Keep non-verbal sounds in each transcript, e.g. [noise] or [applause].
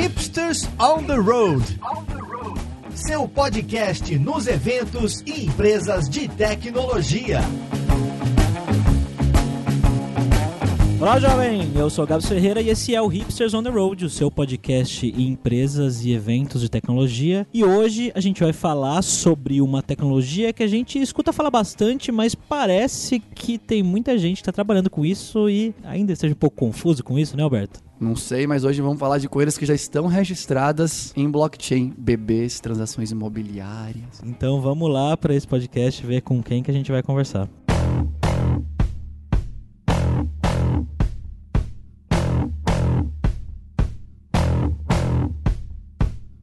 Hipsters on the Road. Seu podcast nos eventos e empresas de tecnologia. Olá, jovem! Eu sou o Gabs Ferreira e esse é o Hipsters on the Road, o seu podcast em empresas e eventos de tecnologia. E hoje a gente vai falar sobre uma tecnologia que a gente escuta falar bastante, mas parece que tem muita gente que está trabalhando com isso e ainda esteja um pouco confuso com isso, né, Alberto? Não sei, mas hoje vamos falar de coisas que já estão registradas em blockchain, bebês, transações imobiliárias. Então vamos lá para esse podcast ver com quem que a gente vai conversar.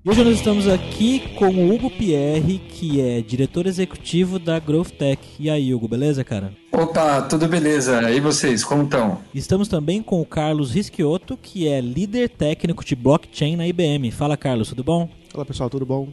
E hoje nós estamos aqui com o Hugo Pierre, que é diretor executivo da Growth Tech. E aí, Hugo, beleza, cara? Opa, tudo beleza? E vocês, como estão? Estamos também com o Carlos Rischiotto, que é líder técnico de blockchain na IBM. Fala, Carlos, tudo bom? Fala, pessoal, tudo bom?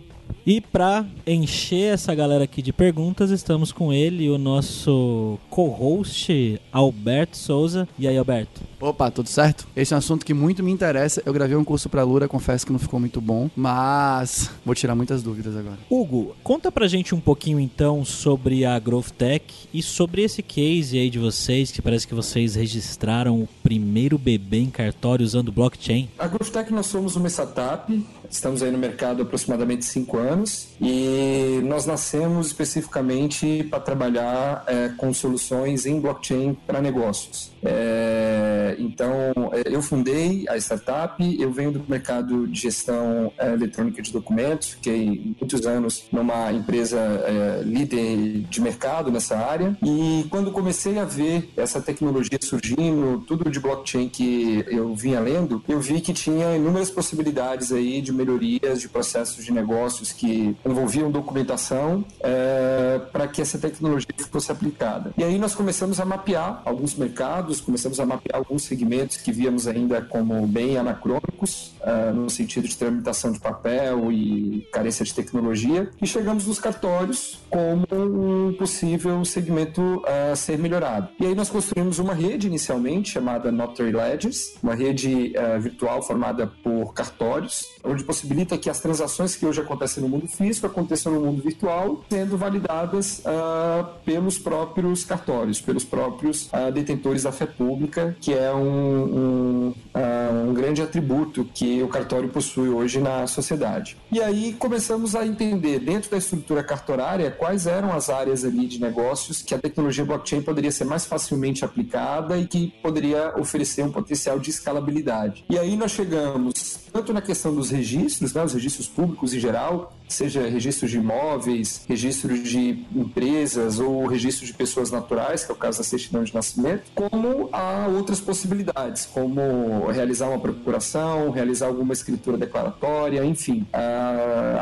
E para encher essa galera aqui de perguntas, estamos com ele, o nosso co-host Alberto Souza. E aí, Alberto? Opa, tudo certo? Esse é um assunto que muito me interessa. Eu gravei um curso para Lura, confesso que não ficou muito bom, mas vou tirar muitas dúvidas agora. Hugo, conta pra gente um pouquinho então sobre a Growth Tech e sobre esse case aí de vocês, que parece que vocês registraram o primeiro bebê em cartório usando blockchain. A Growth Tech nós somos uma startup, estamos aí no mercado há aproximadamente cinco anos e nós nascemos especificamente para trabalhar é, com soluções em blockchain para negócios. É, então, eu fundei a startup, eu venho do mercado de gestão é, eletrônica de documentos, fiquei muitos anos numa empresa é, líder de mercado nessa área e quando comecei a ver essa tecnologia surgindo, tudo de blockchain que eu vinha lendo, eu vi que tinha inúmeras possibilidades aí de melhorias de processos de negócios que envolviam documentação é, para que essa tecnologia fosse aplicada. E aí nós começamos a mapear alguns mercados, começamos a mapear alguns segmentos que víamos ainda como bem anacrônicos, uh, no sentido de tramitação de papel e carência de tecnologia, e chegamos nos cartórios como um possível segmento a ser melhorado. E aí nós construímos uma rede inicialmente chamada Notary Ledgers, uma rede uh, virtual formada por cartórios, onde possibilita que as transações que hoje acontecem no mundo físico aconteçam no mundo virtual, sendo validadas uh, pelos próprios cartórios, pelos próprios detentores da fé pública, que é um, um, uh, um, grande atributo que o cartório possui hoje na sociedade. E aí começamos a entender, dentro da estrutura cartorária, quais eram as áreas ali de negócios que a tecnologia blockchain poderia ser mais facilmente aplicada e que poderia oferecer um potencial de escalabilidade. E aí nós chegamos tanto na questão dos registros, né, os registros públicos em geral, seja registros de imóveis, registros de empresas ou registro de pessoas naturais, que é o caso da certidão de nascimento, como há outras possibilidades, como realizar uma procuração, realizar alguma escritura declaratória, enfim,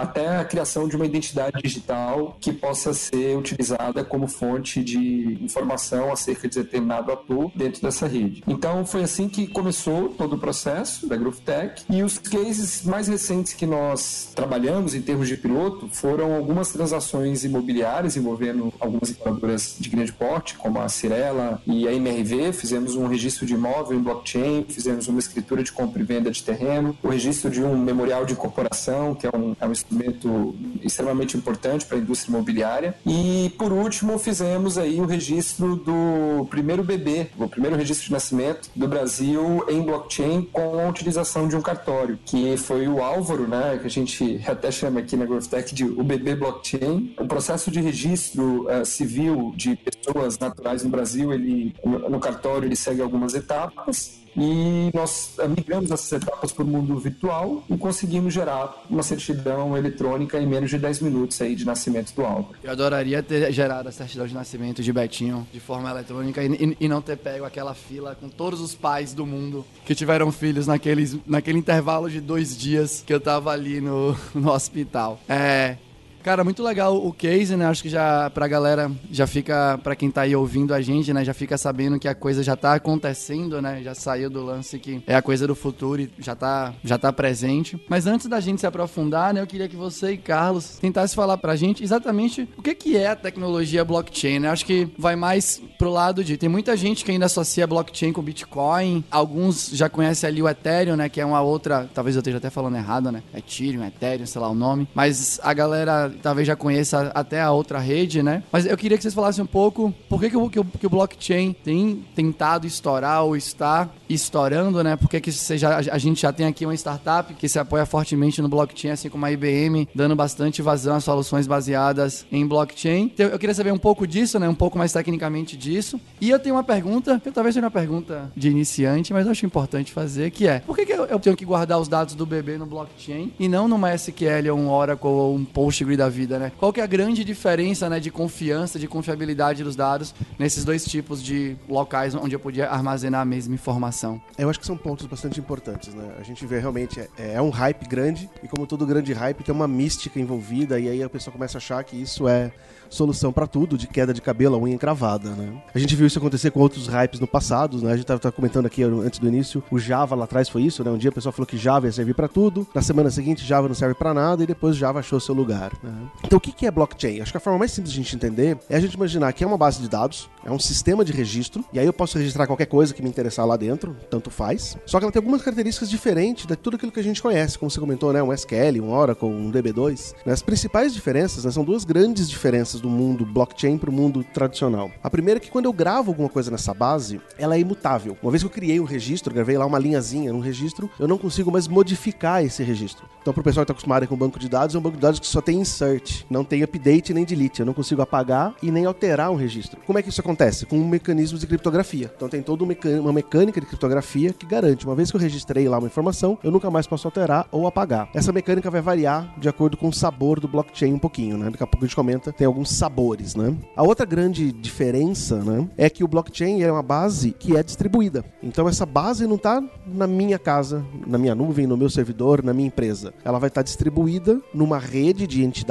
até a criação de uma identidade digital que possa ser utilizada como fonte de informação acerca de determinado ator dentro dessa rede. Então foi assim que começou todo o processo da GrowthTech e os cases mais recentes que nós trabalhamos em termos de piloto foram algumas transações imobiliárias envolvendo algumas incorporadoras de grande porte, como a Cirela e a MRV. Fizemos um registro de imóvel em blockchain, fizemos uma escritura de compra e venda de terreno, o registro de um memorial de incorporação, que é um, é um instrumento extremamente importante para a indústria imobiliária. E, por último, fizemos aí o registro do primeiro bebê, o primeiro registro de nascimento do Brasil em blockchain com a utilização de um cartório, que foi o Álvaro, né, que a gente [laughs] até chama aqui na GrowthTech de bebê blockchain. O processo de registro uh, civil de pessoas naturais no Brasil, ele no cartório ele segue algumas etapas e nós migramos essas etapas para o mundo virtual e conseguimos gerar uma certidão eletrônica em menos de 10 minutos aí de nascimento do Álvaro. Eu adoraria ter gerado a certidão de nascimento de Betinho de forma eletrônica e, e, não ter pego aquela fila com todos os pais do mundo que tiveram filhos naqueles, naquele intervalo de dois dias que eu tava ali no, no hospital. É, Cara, muito legal o case, né? Acho que já pra galera, já fica, pra quem tá aí ouvindo a gente, né? Já fica sabendo que a coisa já tá acontecendo, né? Já saiu do lance que é a coisa do futuro e já tá, já tá presente. Mas antes da gente se aprofundar, né? Eu queria que você e Carlos tentassem falar pra gente exatamente o que que é a tecnologia blockchain, né? Acho que vai mais pro lado de... Tem muita gente que ainda associa blockchain com Bitcoin. Alguns já conhecem ali o Ethereum, né? Que é uma outra... Talvez eu esteja até falando errado, né? Ethereum, Ethereum, sei lá o nome. Mas a galera talvez já conheça até a outra rede, né? Mas eu queria que vocês falassem um pouco por que, que, o, que, o, que blockchain tem tentado estourar ou está estourando, né? Porque que seja, a gente já tem aqui uma startup que se apoia fortemente no blockchain, assim como a IBM, dando bastante vazão a soluções baseadas em blockchain. Então, eu queria saber um pouco disso, né? Um pouco mais tecnicamente disso. E eu tenho uma pergunta, que talvez seja uma pergunta de iniciante, mas eu acho importante fazer, que é, por que, que eu, eu tenho que guardar os dados do bebê no blockchain e não numa SQL ou um Oracle ou um Postgre da vida, né? Qual que é a grande diferença, né, de confiança, de confiabilidade dos dados nesses dois tipos de locais onde eu podia armazenar a mesma informação? Eu acho que são pontos bastante importantes, né? A gente vê realmente é, é um hype grande e como todo grande hype tem uma mística envolvida e aí a pessoa começa a achar que isso é solução para tudo, de queda de cabelo, a unha encravada, né? A gente viu isso acontecer com outros hypes no passado, né? A gente tava, comentando aqui antes do início, o Java lá atrás foi isso, né? Um dia a pessoa falou que Java ia servir para tudo, na semana seguinte Java não serve para nada e depois Java achou seu lugar, né? Então o que é blockchain? Acho que a forma mais simples de a gente entender é a gente imaginar que é uma base de dados, é um sistema de registro, e aí eu posso registrar qualquer coisa que me interessar lá dentro, tanto faz. Só que ela tem algumas características diferentes de tudo aquilo que a gente conhece, como você comentou, né? Um SQL, um Oracle, um DB2. Né? As principais diferenças né, são duas grandes diferenças do mundo blockchain para o mundo tradicional. A primeira é que quando eu gravo alguma coisa nessa base, ela é imutável. Uma vez que eu criei um registro, gravei lá uma linhazinha num registro, eu não consigo mais modificar esse registro. Então, para o pessoal que está acostumado com banco de dados, é um banco de dados que só tem insert, não tem update nem delete. Eu não consigo apagar e nem alterar um registro. Como é que isso acontece? Com mecanismos de criptografia. Então, tem toda uma mecânica de criptografia que garante, uma vez que eu registrei lá uma informação, eu nunca mais posso alterar ou apagar. Essa mecânica vai variar de acordo com o sabor do blockchain um pouquinho, né? Daqui a pouco a gente comenta, tem alguns sabores, né? A outra grande diferença, né, é que o blockchain é uma base que é distribuída. Então essa base não está na minha casa, na minha nuvem, no meu servidor, na minha empresa. Ela vai estar tá distribuída numa rede de entidades.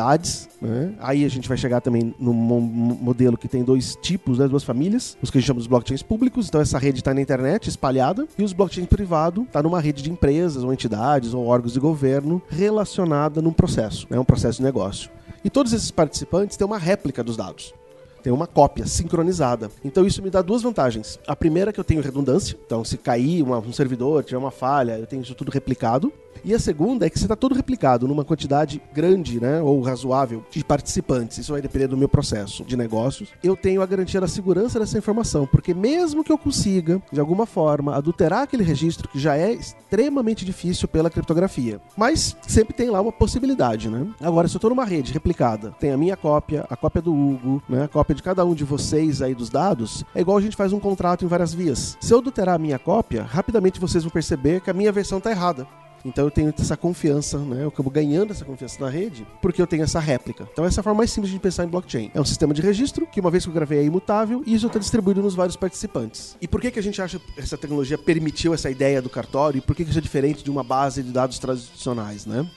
Né? Aí a gente vai chegar também no modelo que tem dois tipos, né, duas famílias, os que a gente chama de blockchains públicos. Então essa rede está na internet, espalhada, e os blockchains privados está numa rede de empresas ou entidades ou órgãos de governo relacionada num processo, né, um processo de negócio. E todos esses participantes têm uma réplica dos dados tem uma cópia sincronizada. Então isso me dá duas vantagens. A primeira é que eu tenho redundância, então se cair uma, um servidor, tiver uma falha, eu tenho isso tudo replicado. E a segunda é que se está todo replicado numa quantidade grande, né, ou razoável de participantes, isso vai depender do meu processo de negócios, eu tenho a garantia da segurança dessa informação, porque mesmo que eu consiga, de alguma forma, adulterar aquele registro, que já é extremamente difícil pela criptografia, mas sempre tem lá uma possibilidade, né? Agora, se eu estou numa rede replicada, tem a minha cópia, a cópia do Hugo, né, a cópia de cada um de vocês aí dos dados, é igual a gente faz um contrato em várias vias. Se eu adulterar a minha cópia, rapidamente vocês vão perceber que a minha versão está errada. Então eu tenho essa confiança, né? Eu acabo ganhando essa confiança na rede porque eu tenho essa réplica. Então essa é a forma mais simples de pensar em blockchain. É um sistema de registro que uma vez que eu gravei é imutável e isso está distribuído nos vários participantes. E por que que a gente acha que essa tecnologia permitiu essa ideia do cartório e por que que isso é diferente de uma base de dados tradicionais, né?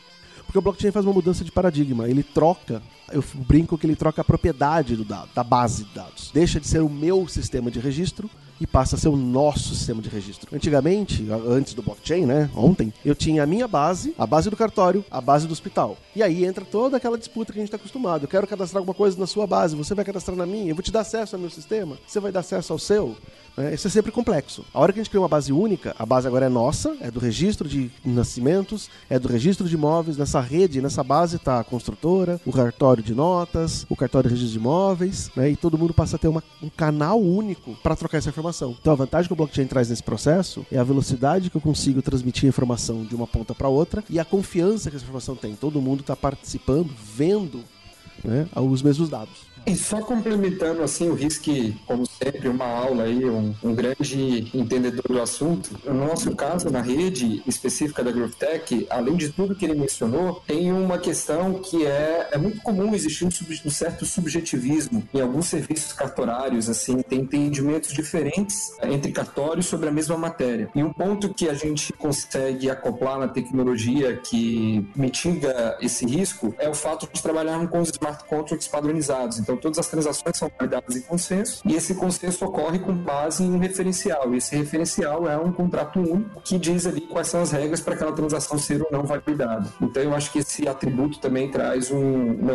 Porque o blockchain faz uma mudança de paradigma. Ele troca, eu brinco que ele troca a propriedade do dado, da base de dados. Deixa de ser o meu sistema de registro e passa a ser o nosso sistema de registro. Antigamente, antes do blockchain, né, ontem, eu tinha a minha base, a base do cartório, a base do hospital. E aí entra toda aquela disputa que a gente está acostumado. Eu quero cadastrar alguma coisa na sua base, você vai cadastrar na minha, eu vou te dar acesso ao meu sistema, você vai dar acesso ao seu. É, isso é sempre complexo. A hora que a gente cria uma base única, a base agora é nossa, é do registro de nascimentos, é do registro de imóveis. Nessa rede, nessa base está a construtora, o cartório de notas, o cartório de registro de imóveis, né, e todo mundo passa a ter uma, um canal único para trocar essa informação. Então a vantagem que o blockchain traz nesse processo é a velocidade que eu consigo transmitir a informação de uma ponta para outra e a confiança que essa informação tem. Todo mundo está participando, vendo né, os mesmos dados. E só complementando assim o risco, como sempre, uma aula aí, um, um, grande entendedor do assunto. No nosso caso, na rede específica da GrowthTech, além de tudo que ele mencionou, tem uma questão que é, é muito comum existir um, um certo subjetivismo em alguns serviços cartorários, assim, tem entendimentos diferentes entre cartórios sobre a mesma matéria. E um ponto que a gente consegue acoplar na tecnologia que mitiga esse risco é o fato de trabalharmos com os smart contracts padronizados. Então, todas as transações são validadas em consenso e esse consenso ocorre com base em um referencial. E esse referencial é um contrato único que diz ali quais são as regras para aquela transação ser ou não validada. Então, eu acho que esse atributo também traz um,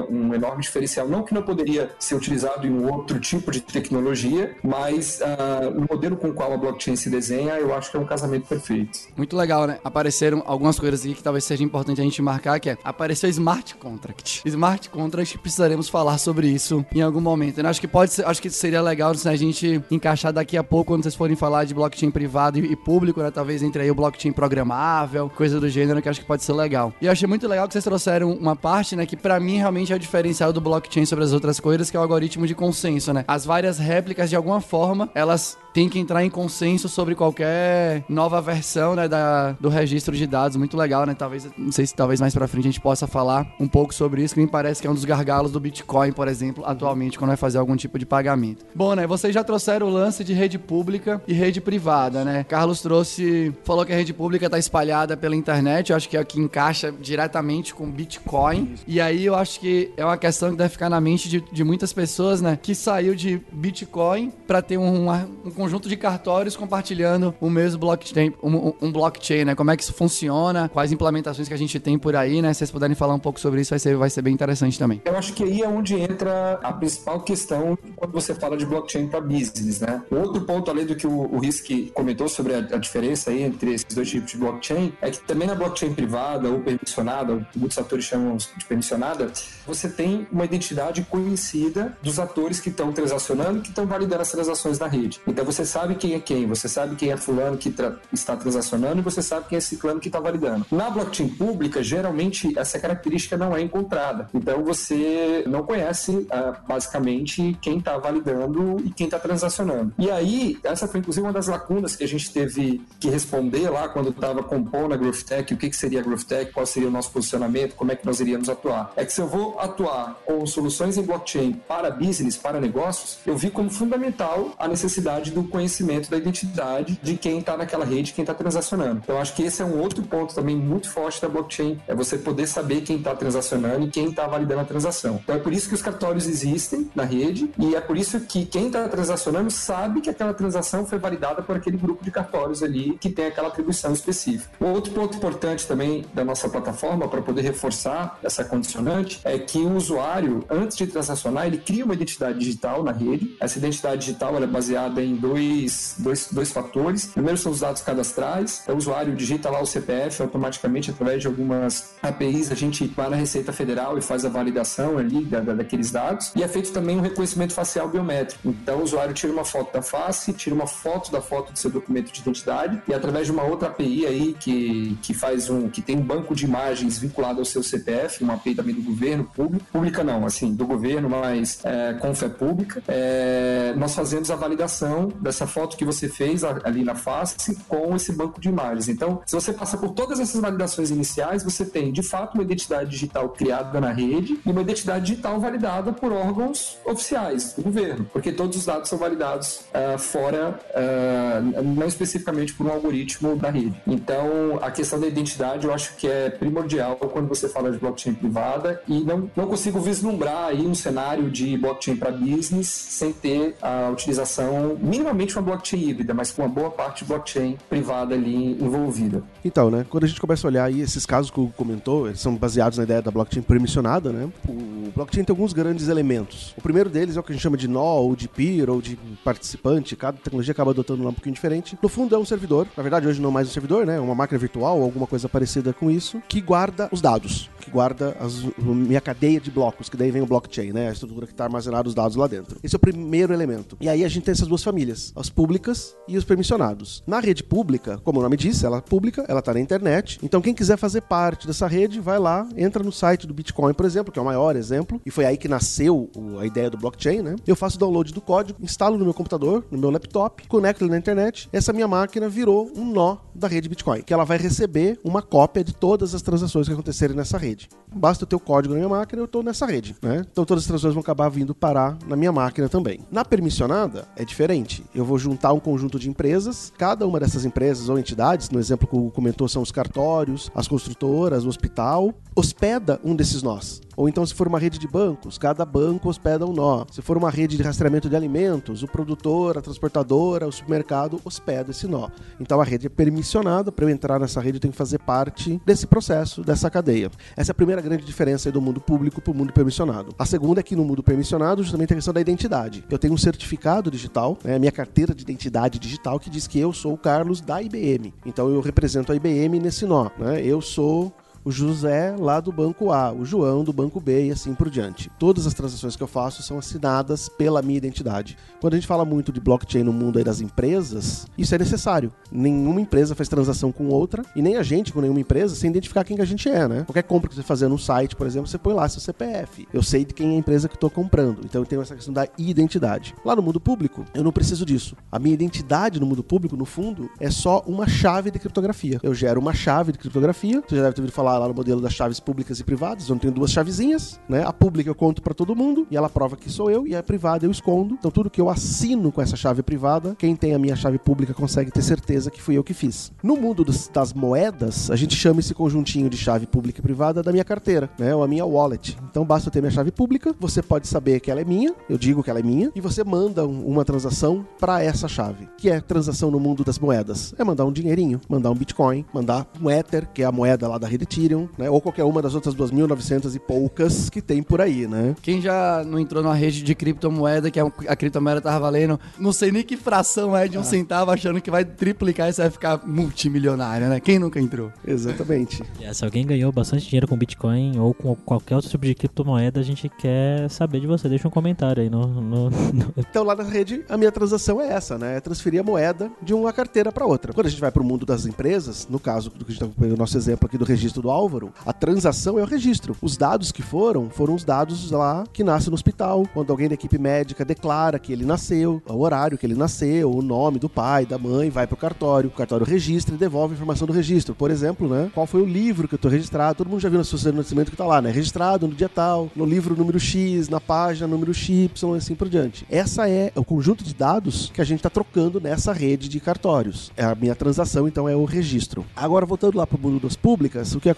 um enorme diferencial. Não que não poderia ser utilizado em um outro tipo de tecnologia, mas uh, no modelo com o qual a blockchain se desenha, eu acho que é um casamento perfeito. Muito legal, né? Apareceram algumas coisas aqui que talvez seja importante a gente marcar, que é apareceu smart contract. Smart contract, precisaremos falar sobre isso em algum momento. Eu acho que pode ser, acho que seria legal né, a gente encaixar daqui a pouco quando vocês forem falar de blockchain privado e, e público, né? Talvez entre aí o blockchain programável, coisa do gênero, que acho que pode ser legal. E eu achei muito legal que vocês trouxeram uma parte, né, que para mim realmente é o diferencial do blockchain sobre as outras coisas, que é o algoritmo de consenso, né? As várias réplicas de alguma forma, elas tem que entrar em consenso sobre qualquer nova versão, né, da, do registro de dados. Muito legal, né? Talvez, não sei se talvez mais pra frente a gente possa falar um pouco sobre isso, que me parece que é um dos gargalos do Bitcoin, por exemplo, atualmente, quando vai fazer algum tipo de pagamento. Bom, né, vocês já trouxeram o lance de rede pública e rede privada, né? Carlos trouxe, falou que a rede pública tá espalhada pela internet, eu acho que é o que encaixa diretamente com Bitcoin. E aí eu acho que é uma questão que deve ficar na mente de, de muitas pessoas, né, que saiu de Bitcoin para ter um, um conjunto de cartórios compartilhando o mesmo blockchain, um, um, blockchain, né? Como é que isso funciona, quais implementações que a gente tem por aí, né? Se vocês puderem falar um pouco sobre isso, vai ser, vai ser bem interessante também. Eu acho que aí é onde entra a principal questão quando você fala de blockchain para business, né? Outro ponto, além do que o, o Risk comentou sobre a, a, diferença aí entre esses dois tipos de blockchain, é que também na blockchain privada ou permissionada, muitos atores chamam de permissionada, você tem uma identidade conhecida dos atores que estão transacionando, que estão validando as transações na rede. Então você sabe quem é quem, você sabe quem é fulano que tra está transacionando e você sabe quem é ciclano que está validando. Na blockchain pública, geralmente essa característica não é encontrada. Então você não conhece uh, basicamente quem está validando e quem está transacionando. E aí, essa foi inclusive uma das lacunas que a gente teve que responder lá quando estava compondo a GrowthTech, o que, que seria a GrowthTech, qual seria o nosso posicionamento, como é que nós iríamos atuar. É que se eu vou atuar com soluções em blockchain para business, para negócios, eu vi como fundamental a necessidade do conhecimento da identidade de quem está naquela rede, quem está transacionando. Então, acho que esse é um outro ponto também muito forte da blockchain, é você poder saber quem está transacionando e quem está validando a transação. Então, é por isso que os cartórios existem na rede e é por isso que quem está transacionando sabe que aquela transação foi validada por aquele grupo de cartórios ali que tem aquela atribuição específica. Um outro ponto importante também da nossa plataforma para poder reforçar essa condicionante é que o usuário, antes de transacionar, ele cria uma identidade digital na rede. Essa identidade digital é baseada em dois dois, dois, fatores. Primeiro são os dados cadastrais. O usuário digita lá o CPF automaticamente através de algumas APIs. A gente vai na Receita Federal e faz a validação ali da, da, daqueles dados. E é feito também um reconhecimento facial biométrico. Então o usuário tira uma foto da face, tira uma foto da foto do seu documento de identidade e através de uma outra API aí que, que faz um que tem um banco de imagens vinculado ao seu CPF, uma API também do governo público, pública não, assim, do governo, mas é, com fé pública, é, nós fazemos a validação dessa foto que você fez ali na face com esse banco de imagens. Então, se você passa por todas essas validações iniciais, você tem de fato uma identidade digital criada na rede e uma identidade digital validada por órgãos oficiais do governo, porque todos os dados são validados uh, fora, uh, não especificamente por um algoritmo da rede. Então, a questão da identidade eu acho que é primordial quando você fala de blockchain privada e não, não consigo vislumbrar aí um cenário de blockchain para business sem ter a utilização minimamente uma blockchain híbrida, mas com uma boa parte de blockchain privada ali envolvida. Então, né, quando a gente começa a olhar aí esses casos que o comentou, eles são baseados na ideia da blockchain permissionada, né? O blockchain tem alguns grandes elementos. O primeiro deles é o que a gente chama de nó, ou de peer, ou de participante, cada tecnologia acaba adotando um pouquinho diferente. No fundo é um servidor, na verdade hoje não é mais um servidor, né? É uma máquina virtual alguma coisa parecida com isso, que guarda os dados, que guarda as, minha cadeia de blocos, que daí vem o blockchain, né? A estrutura que está armazenada os dados lá dentro. Esse é o primeiro elemento. E aí a gente tem essas duas famílias as públicas e os permissionados. Na rede pública, como o nome diz, ela é pública, ela está na internet. Então, quem quiser fazer parte dessa rede, vai lá, entra no site do Bitcoin, por exemplo, que é o maior exemplo, e foi aí que nasceu a ideia do blockchain, né? Eu faço o download do código, instalo no meu computador, no meu laptop, conecto ele na internet. Essa minha máquina virou um nó da rede Bitcoin, que ela vai receber uma cópia de todas as transações que acontecerem nessa rede. Basta eu ter o código na minha máquina, eu estou nessa rede, né? Então todas as transações vão acabar vindo parar na minha máquina também. Na permissionada é diferente. Eu vou juntar um conjunto de empresas, cada uma dessas empresas ou entidades, no exemplo que o comentou são os cartórios, as construtoras, o hospital, hospeda um desses nós. Ou então, se for uma rede de bancos, cada banco hospeda um nó. Se for uma rede de rastreamento de alimentos, o produtor, a transportadora, o supermercado hospeda esse nó. Então a rede é permissionada. Para eu entrar nessa rede, eu tenho que fazer parte desse processo, dessa cadeia. Essa é a primeira grande diferença do mundo público para o mundo permissionado. A segunda é que no mundo permissionado, justamente a questão da identidade. Eu tenho um certificado digital, né, minha carteira de identidade digital, que diz que eu sou o Carlos da IBM. Então eu represento a IBM nesse nó. Né? Eu sou o José lá do banco A, o João do banco B e assim por diante. Todas as transações que eu faço são assinadas pela minha identidade. Quando a gente fala muito de blockchain no mundo das empresas, isso é necessário. Nenhuma empresa faz transação com outra e nem a gente com nenhuma empresa sem identificar quem que a gente é, né? Qualquer compra que você fazer no site, por exemplo, você põe lá seu CPF. Eu sei de quem é a empresa que estou comprando. Então eu tenho essa questão da identidade. Lá no mundo público, eu não preciso disso. A minha identidade no mundo público, no fundo, é só uma chave de criptografia. Eu gero uma chave de criptografia. Você já deve ter ouvido falar lá no modelo das chaves públicas e privadas, onde tem duas chavezinhas, né? A pública eu conto para todo mundo e ela prova que sou eu, e a privada eu escondo. Então tudo que eu assino com essa chave privada, quem tem a minha chave pública consegue ter certeza que fui eu que fiz. No mundo dos, das moedas, a gente chama esse conjuntinho de chave pública e privada da minha carteira, né? Ou a minha wallet. Então basta eu ter minha chave pública, você pode saber que ela é minha, eu digo que ela é minha, e você manda um, uma transação para essa chave, que é transação no mundo das moedas. É mandar um dinheirinho, mandar um Bitcoin, mandar um Ether, que é a moeda lá da rede Ethereum, né? Ou qualquer uma das outras 2.900 e poucas que tem por aí, né? Quem já não entrou numa rede de criptomoeda, que a criptomoeda tava valendo, não sei nem que fração é de um ah. centavo, achando que vai triplicar e você vai ficar multimilionário, né? Quem nunca entrou? Exatamente. Yeah, [laughs] se alguém ganhou bastante dinheiro com Bitcoin ou com qualquer outro tipo de criptomoeda, a gente quer saber de você. Deixa um comentário aí no, no, no... Então lá na rede, a minha transação é essa, né? É transferir a moeda de uma carteira para outra. Quando a gente vai para o mundo das empresas, no caso do que a gente tá, o nosso exemplo aqui do registro do Álvaro, a transação é o registro. Os dados que foram, foram os dados lá que nasce no hospital, quando alguém da equipe médica declara que ele nasceu, o horário que ele nasceu, o nome do pai, da mãe, vai pro cartório, o cartório registra e devolve a informação do registro. Por exemplo, né? Qual foi o livro que eu tô registrado? Todo mundo já viu na sua de nascimento que tá lá, né? Registrado no dia tal, no livro número X, na página número Y, assim por diante. Essa é o conjunto de dados que a gente tá trocando nessa rede de cartórios. É a minha transação, então, é o registro. Agora, voltando lá pro mundo das públicas, o que acontece?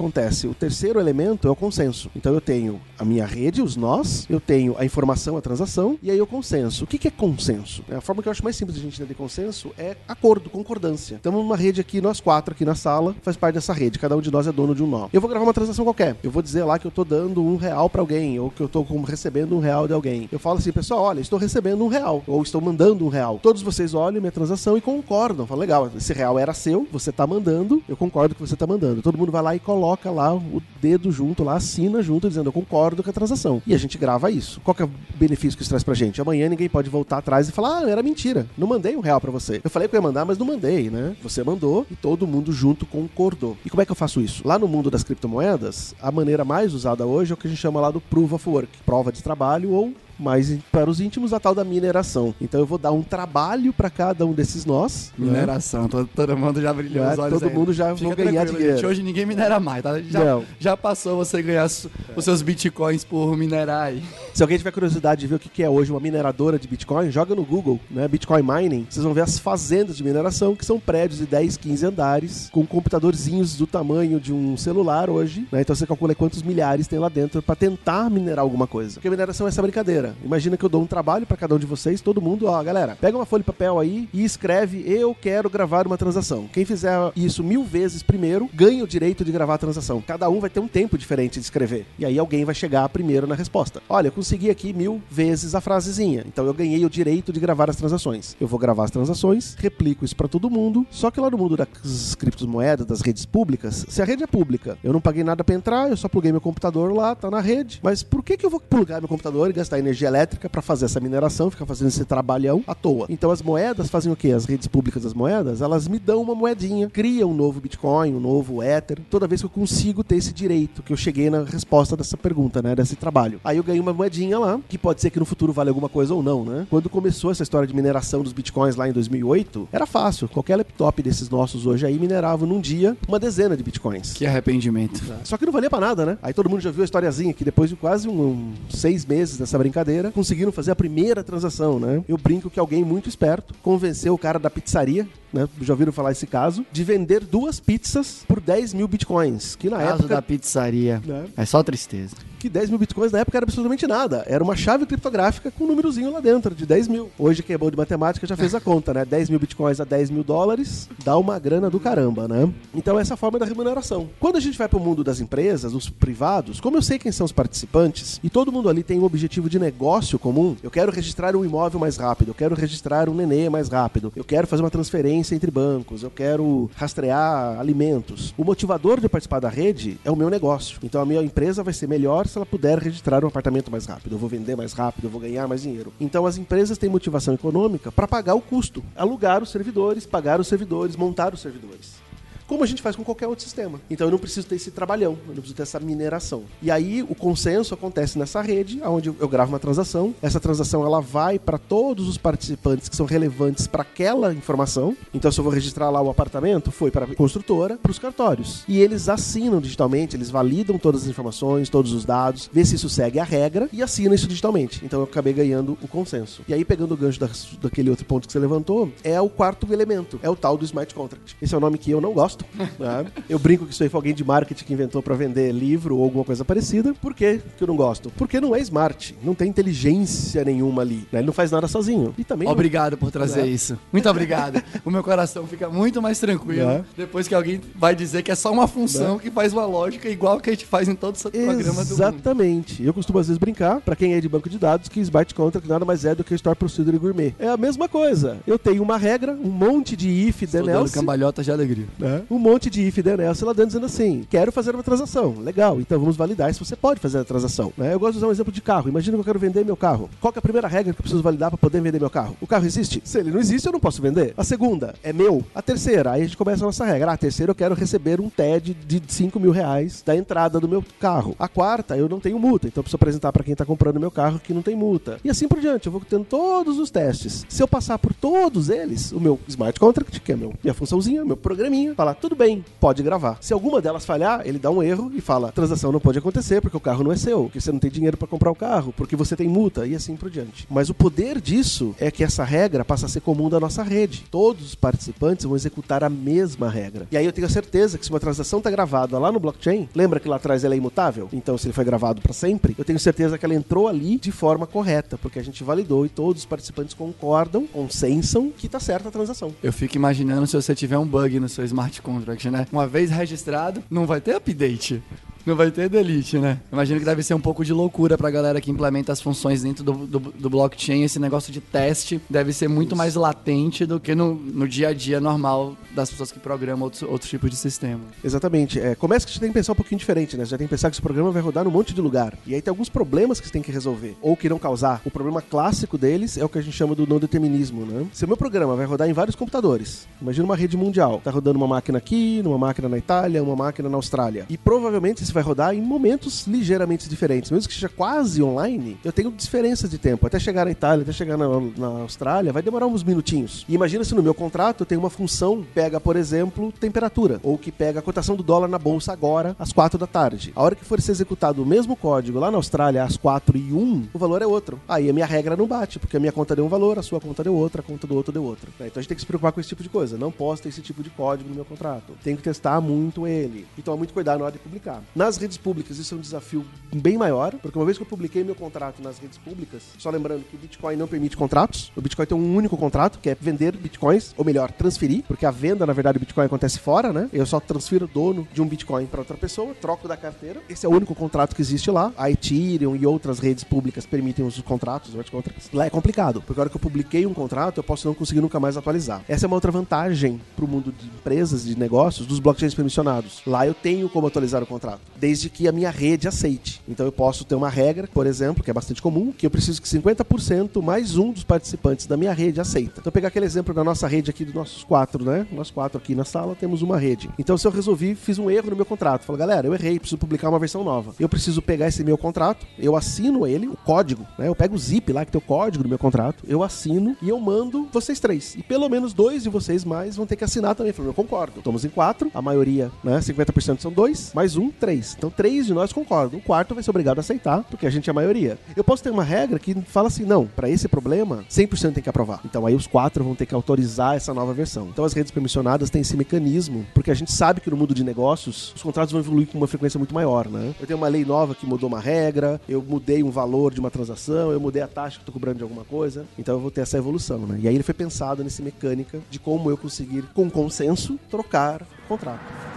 O terceiro elemento é o consenso. Então eu tenho a minha rede, os nós, eu tenho a informação, a transação, e aí o consenso. O que, é consenso? A forma que eu acho mais simples de a gente entender consenso é acordo, concordância. Estamos numa rede aqui, nós quatro aqui na sala, faz parte dessa rede, cada um de nós é dono de um nó. Eu vou gravar uma transação qualquer. Eu vou dizer lá que eu tô dando um real para alguém, ou que eu tô recebendo um real de alguém. Eu falo assim, pessoal, olha, estou recebendo um real, ou estou mandando um real. Todos vocês olham minha transação e concordam. Fala, legal, esse real era seu, você tá mandando, eu concordo que você tá mandando. Todo mundo vai lá e coloca lá o dedo junto lá, assina junto, dizendo eu concordo com a transação. E a gente grava isso. Qual que é o benefício que isso traz pra gente? Amanhã ninguém pode voltar atrás e falar, ah, era mentira. Não mandei um real para você. Eu falei que eu ia mandar, mas não mandei, né? Você mandou e todo mundo junto concordou. E como é que eu faço isso? Lá no mundo das criptomoedas, a maneira mais usada hoje é o que a gente chama lá do Proof of Work, prova de trabalho ou mas para os íntimos a tal da mineração. Então eu vou dar um trabalho para cada um desses nós. Né? Mineração, né? todo, todo, mundo já brilhou é, os olhos. Todo aí. mundo já vai ganhar dinheiro. Gente, hoje ninguém minera mais, tá? Já, já passou você ganhar os seus bitcoins por minerar aí. Se alguém tiver curiosidade de ver o que é hoje uma mineradora de bitcoin, joga no Google, né? Bitcoin Mining. Vocês vão ver as fazendas de mineração, que são prédios de 10, 15 andares, com computadorzinhos do tamanho de um celular hoje, né? Então você calcula quantos milhares tem lá dentro para tentar minerar alguma coisa. Porque a mineração é essa brincadeira. Imagina que eu dou um trabalho para cada um de vocês, todo mundo, ó, galera, pega uma folha de papel aí e escreve: Eu quero gravar uma transação. Quem fizer isso mil vezes primeiro, ganha o direito de gravar a transação. Cada um vai ter um tempo diferente de escrever. E aí alguém vai chegar primeiro na resposta. Olha, eu consegui aqui mil vezes a frasezinha. Então eu ganhei o direito de gravar as transações. Eu vou gravar as transações, replico isso para todo mundo. Só que lá no mundo das criptomoedas, das redes públicas, se a rede é pública, eu não paguei nada para entrar, eu só pluguei meu computador lá, tá na rede. Mas por que, que eu vou plugar meu computador e gastar energia elétrica para fazer essa mineração, ficar fazendo esse trabalhão à toa? Então as moedas fazem o quê? As redes públicas das moedas, elas me dão uma moedinha, criam um novo Bitcoin, um novo Ether, toda vez que eu consigo ter esse direito, que eu cheguei na resposta dessa pergunta, né, desse trabalho. Aí eu ganhei uma moedinha lá, que pode ser que no futuro vale alguma coisa ou não, né? Quando começou essa história de mineração dos Bitcoins lá em 2008, era fácil. Qualquer laptop desses nossos hoje aí minerava num dia uma dezena de Bitcoins. Que arrependimento. Só que não valia pra nada, né? Aí todo mundo já viu a historiazinha que depois de quase um, um seis meses dessa brincadeira, conseguiram fazer a primeira transação, né? Eu brinco que alguém muito esperto convenceu o cara da pizzaria né, já ouviram falar esse caso, de vender duas pizzas por 10 mil bitcoins. Que na Caso época. da pizzaria. né, É só tristeza. que 10 mil bitcoins na época era absolutamente nada. Era uma chave criptográfica com um númerozinho lá dentro, de 10 mil. Hoje, quem é bom de matemática já fez a conta, né? 10 mil bitcoins a 10 mil dólares dá uma grana do caramba, né? Então, essa é a forma da remuneração. Quando a gente vai para o mundo das empresas, os privados, como eu sei quem são os participantes, e todo mundo ali tem um objetivo de negócio comum, eu quero registrar um imóvel mais rápido, eu quero registrar um nenê mais rápido, eu quero fazer uma transferência entre bancos, eu quero rastrear alimentos. O motivador de participar da rede é o meu negócio. Então, a minha empresa vai ser melhor se ela puder registrar um apartamento mais rápido, eu vou vender mais rápido, eu vou ganhar mais dinheiro. Então as empresas têm motivação econômica para pagar o custo, alugar os servidores, pagar os servidores, montar os servidores. Como a gente faz com qualquer outro sistema. Então eu não preciso ter esse trabalhão, eu não preciso ter essa mineração. E aí o consenso acontece nessa rede, onde eu gravo uma transação. Essa transação ela vai para todos os participantes que são relevantes para aquela informação. Então se eu vou registrar lá o apartamento, foi para a construtora, para os cartórios. E eles assinam digitalmente, eles validam todas as informações, todos os dados, vê se isso segue a regra e assinam isso digitalmente. Então eu acabei ganhando o consenso. E aí pegando o gancho da- daquele outro ponto que você levantou, é o quarto elemento, é o tal do smart contract. Esse é um nome que eu não gosto. Né? Eu brinco que isso aí foi alguém de marketing que inventou para vender livro ou alguma coisa parecida. Por quê que eu não gosto? Porque não é smart, não tem inteligência nenhuma ali. né? Ele não faz nada sozinho. E também não- Obrigado por trazer É. isso. Muito obrigado. o meu coração fica muito mais tranquilo É. depois que alguém vai dizer que é só uma função que faz uma lógica igual que a gente faz em todo o programa do mundo. Exatamente. Eu costumo às vezes brincar, pra quem é de banco de dados, que Smart Contract nada mais é do que Store Procedure Gourmet. É a mesma coisa. Eu tenho uma regra, um monte de if, then else, cambalhota de alegria. né? Um monte de if, then else lá dentro dizendo assim, quero fazer uma transação. Legal, então vamos validar se você pode fazer a transação. né? Eu gosto de usar um exemplo de carro. Imagina que eu quero vender meu carro. Qual é a primeira regra que eu preciso validar pra poder vender meu carro? O carro existe? Se ele não existe, eu não posso vender. A segunda, é meu. A terceira, aí a gente começa a nossa regra. Ah, a terceira, eu quero receber um TED de 5 mil reais da entrada do meu carro. A quarta, eu não tenho multa, então preciso apresentar pra quem tá comprando meu carro que não tem multa. E assim por diante, eu vou tendo todos os testes. Se eu passar por todos eles, o meu smart contract, que é meu, minha funçãozinha, meu programinha, fala, tudo bem, pode gravar. Se alguma delas falhar, ele dá um erro e fala, transação não pode acontecer porque o carro não é seu, porque você não tem dinheiro pra comprar o carro, porque você tem multa e assim por diante. Mas o poder disso é que essa regra passa a ser comum da nossa rede. Todos os participantes vão executar a mesma regra. E aí eu tenho certeza que se uma transação tá gravada lá no blockchain, lembra que lá atrás ela é imutável? Então se ele foi gravado para sempre, eu tenho certeza que ela entrou ali de forma correta, porque a gente validou e todos os participantes concordam, consensam que tá certa a transação. Eu fico imaginando se você tiver um bug no seu smart contract, né? Uma vez registrado, não vai ter update. Não vai ter delete, né? Imagino que deve ser um pouco de loucura pra galera que implementa as funções dentro do, do, do blockchain. Esse negócio de teste deve ser muito mais latente do que no, no dia a dia normal das pessoas que programam outros, outros tipos de sistema. Exatamente. É, começa que você tem que pensar um pouquinho diferente, né? Você já tem que pensar que esse programa vai rodar num monte de lugar. E aí tem alguns problemas que você tem que resolver. Ou que irão causar. O problema clássico deles é o que a gente chama do não determinismo, né? Se o meu programa vai rodar em vários computadores, imagina uma rede mundial. Tá rodando uma máquina aqui, numa máquina na Itália, uma máquina na Austrália. E provavelmente vai rodar em momentos ligeiramente diferentes. Mesmo que seja quase online, eu tenho diferenças de tempo. Até chegar na Itália, até chegar na, na Austrália, vai demorar uns minutinhos. E imagina se no meu contrato tenho uma função pega, por exemplo, temperatura. Ou que pega a cotação do dólar na bolsa agora, às 4 da tarde. A hora que for ser executado o mesmo código lá na Austrália, às 4 e 1, o valor é outro. Aí a minha regra não bate, porque a minha conta deu um valor, a sua conta deu outro, a conta do outro deu outro. Né? Então a gente tem que se preocupar com esse tipo de coisa. Não posso ter esse tipo de código no meu contrato. Tenho que testar muito ele. E tomar muito cuidado na hora de publicar. Nas redes públicas, isso é um desafio bem maior, porque uma vez que eu publiquei meu contrato nas redes públicas, só lembrando que o Bitcoin não permite contratos, o Bitcoin tem um único contrato, que é vender Bitcoins, ou melhor, transferir, porque a venda, na verdade, do Bitcoin acontece fora, né? Eu só transfiro o dono de um Bitcoin para outra pessoa, troco da carteira. Esse é o único contrato que existe lá. A Ethereum e outras redes públicas permitem os contratos, smart contracts. Lá é complicado, porque a hora que eu publiquei um contrato, eu posso não conseguir nunca mais atualizar. Essa é uma outra vantagem para o mundo de empresas, de negócios, dos blockchains permissionados. Lá eu tenho como atualizar o contrato, desde que a minha rede aceite. Então eu posso ter uma regra, por exemplo, que é bastante comum, que eu preciso que 50% mais um dos participantes da minha rede aceita. Então pegar aquele exemplo da nossa rede aqui dos nossos quatro, né? Nós quatro aqui na sala temos uma rede. Então se eu resolvi, fiz um erro no meu contrato, falo, galera, eu errei, preciso publicar uma versão nova. Eu preciso pegar esse meu contrato, eu assino ele, o código, né? Eu pego o zip lá que tem o código do meu contrato, eu assino e eu mando vocês três. E pelo menos dois de vocês mais vão ter que assinar também. Eu concordo. Estamos em quatro, a maioria, né? 50% são dois, mais um, três. Então três de nós concordam. O quarto vai ser obrigado a aceitar, porque a gente é a maioria. Eu posso ter uma regra que fala assim, não, para esse problema, 100% tem que aprovar. Então aí os quatro vão ter que autorizar essa nova versão. Então as redes permissionadas têm esse mecanismo, porque a gente sabe que no mundo de negócios, os contratos vão evoluir com uma frequência muito maior, né? Eu tenho uma lei nova que mudou uma regra, eu mudei um valor de uma transação, eu mudei a taxa que tô cobrando de alguma coisa, então eu vou ter essa evolução, né? E aí ele foi pensado nesse mecânica de como eu conseguir, com consenso, trocar contrato.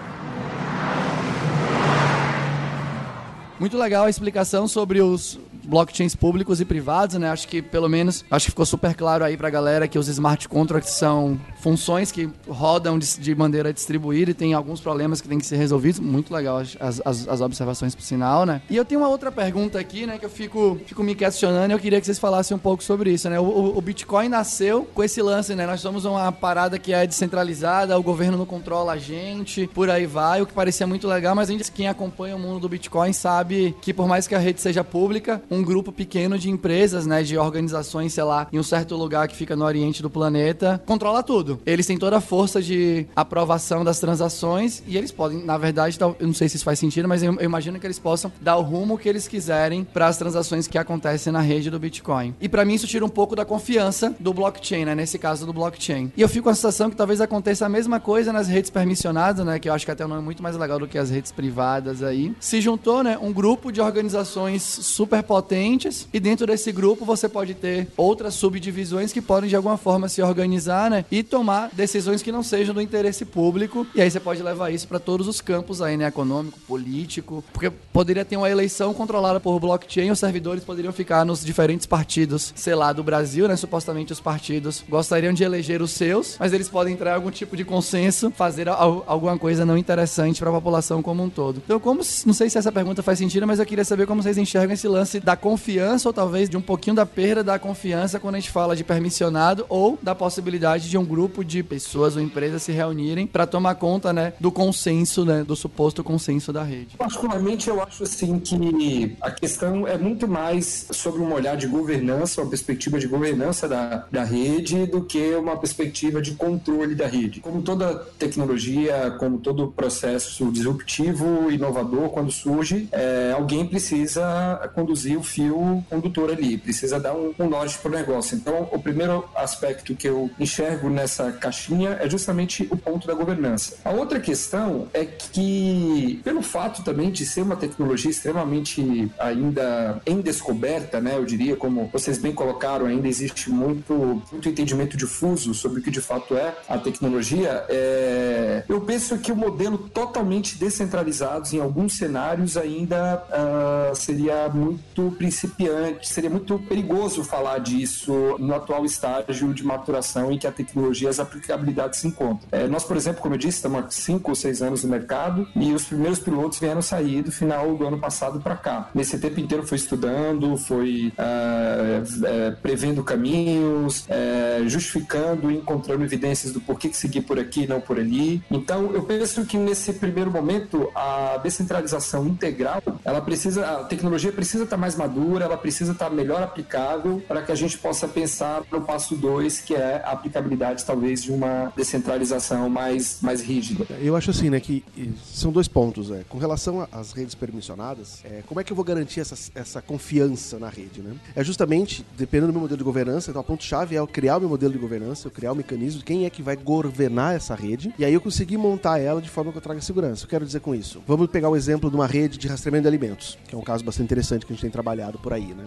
Muito legal a explicação sobre os blockchains públicos e privados, né? Acho que pelo menos acho que ficou super claro aí pra galera que os smart contracts são funções que rodam de, de maneira distribuída e tem alguns problemas que tem que ser resolvidos. Muito legal as, as, as, observações por sinal, né? E eu tenho uma outra pergunta aqui, né? Que eu fico, fico me questionando e eu queria que vocês falassem um pouco sobre isso, né? O, o, Bitcoin nasceu com esse lance, né? Nós somos uma parada que é descentralizada, o governo não controla a gente, por aí vai, o que parecia muito legal, mas quem acompanha o mundo do Bitcoin sabe que por mais que a rede seja pública, um grupo pequeno de empresas, né? De organizações, sei lá, em um certo lugar que fica no oriente do planeta, controla tudo. Eles têm toda a força de aprovação das transações e eles podem, na verdade, eu não sei se isso faz sentido, mas eu, imagino que eles possam dar o rumo que eles quiserem para as transações que acontecem na rede do Bitcoin. E para mim isso tira um pouco da confiança do blockchain, né? Nesse caso do blockchain. E eu fico com a sensação que talvez aconteça a mesma coisa nas redes permissionadas, né? Que eu acho que até é um nome muito mais legal do que as redes privadas aí. Se juntou, né? Um grupo de organizações super potentes e dentro desse grupo você pode ter outras subdivisões que podem de alguma forma se organizar, né? E tomar decisões que não sejam do interesse público. E aí você pode levar isso para todos os campos aí, né? Econômico, político. Porque poderia ter uma eleição controlada por blockchain, os servidores poderiam ficar nos diferentes partidos, sei lá, do Brasil, né? Supostamente os partidos gostariam de eleger os seus, mas eles podem entrar em algum tipo de consenso, fazer alguma coisa não interessante para a população como um todo. Então, como não sei se essa pergunta faz sentido, mas eu queria saber como vocês enxergam esse lance da confiança ou talvez de um pouquinho da perda da confiança quando a gente fala de permissionado ou da possibilidade de um grupo grupo de pessoas ou empresas se reunirem para tomar conta, né, do consenso, né, do suposto consenso da rede. Particularmente, eu acho assim que a questão é muito mais sobre um olhar de governança, uma perspectiva de governança da, da rede, do que uma perspectiva de controle da rede. Como toda tecnologia, como todo processo disruptivo, inovador, quando surge, é, alguém precisa conduzir o fio condutor ali, precisa dar um, um norte para o negócio. Então, o primeiro aspecto que eu enxergo nessa essa caixinha é justamente o ponto da governança. A outra questão é que, pelo fato também de ser uma tecnologia extremamente ainda em descoberta, né, eu diria, como vocês bem colocaram, ainda existe muito, muito entendimento difuso sobre o que de fato é a tecnologia, é... eu penso que o modelo totalmente descentralizado em alguns cenários ainda uh, seria muito principiante, seria muito perigoso falar disso no atual estágio de maturação em que a tecnologia as aplicabilidades se encontram. É, nós, por exemplo, como eu disse, estamos há 5 ou 6 anos no mercado e os primeiros pilotos vieram sair do final do ano passado para cá. Nesse tempo inteiro foi estudando, foi ah, é, prevendo caminhos, é, justificando e encontrando evidências do porquê que seguir por aqui e não por ali. Então, eu penso que nesse primeiro momento, a descentralização integral, ela precisa, a tecnologia precisa estar mais madura, ela precisa estar melhor aplicável para que a gente possa pensar no passo 2, que é a aplicabilidade talvez de uma descentralização mais, mais rígida. Eu acho assim, né, que são dois pontos. É. Com relação às redes permissionadas, é, como é que eu vou garantir essa, essa confiança na rede? Né? É justamente, dependendo do meu modelo de governança, então a ponto-chave é eu criar o meu modelo de governança, eu criar o mecanismo quem é que vai governar essa rede, e aí eu conseguir montar ela de forma que eu traga segurança. Eu quero dizer com isso. Vamos pegar o exemplo de uma rede de rastreamento de alimentos, que é um caso bastante interessante que a gente tem trabalhado por aí, né?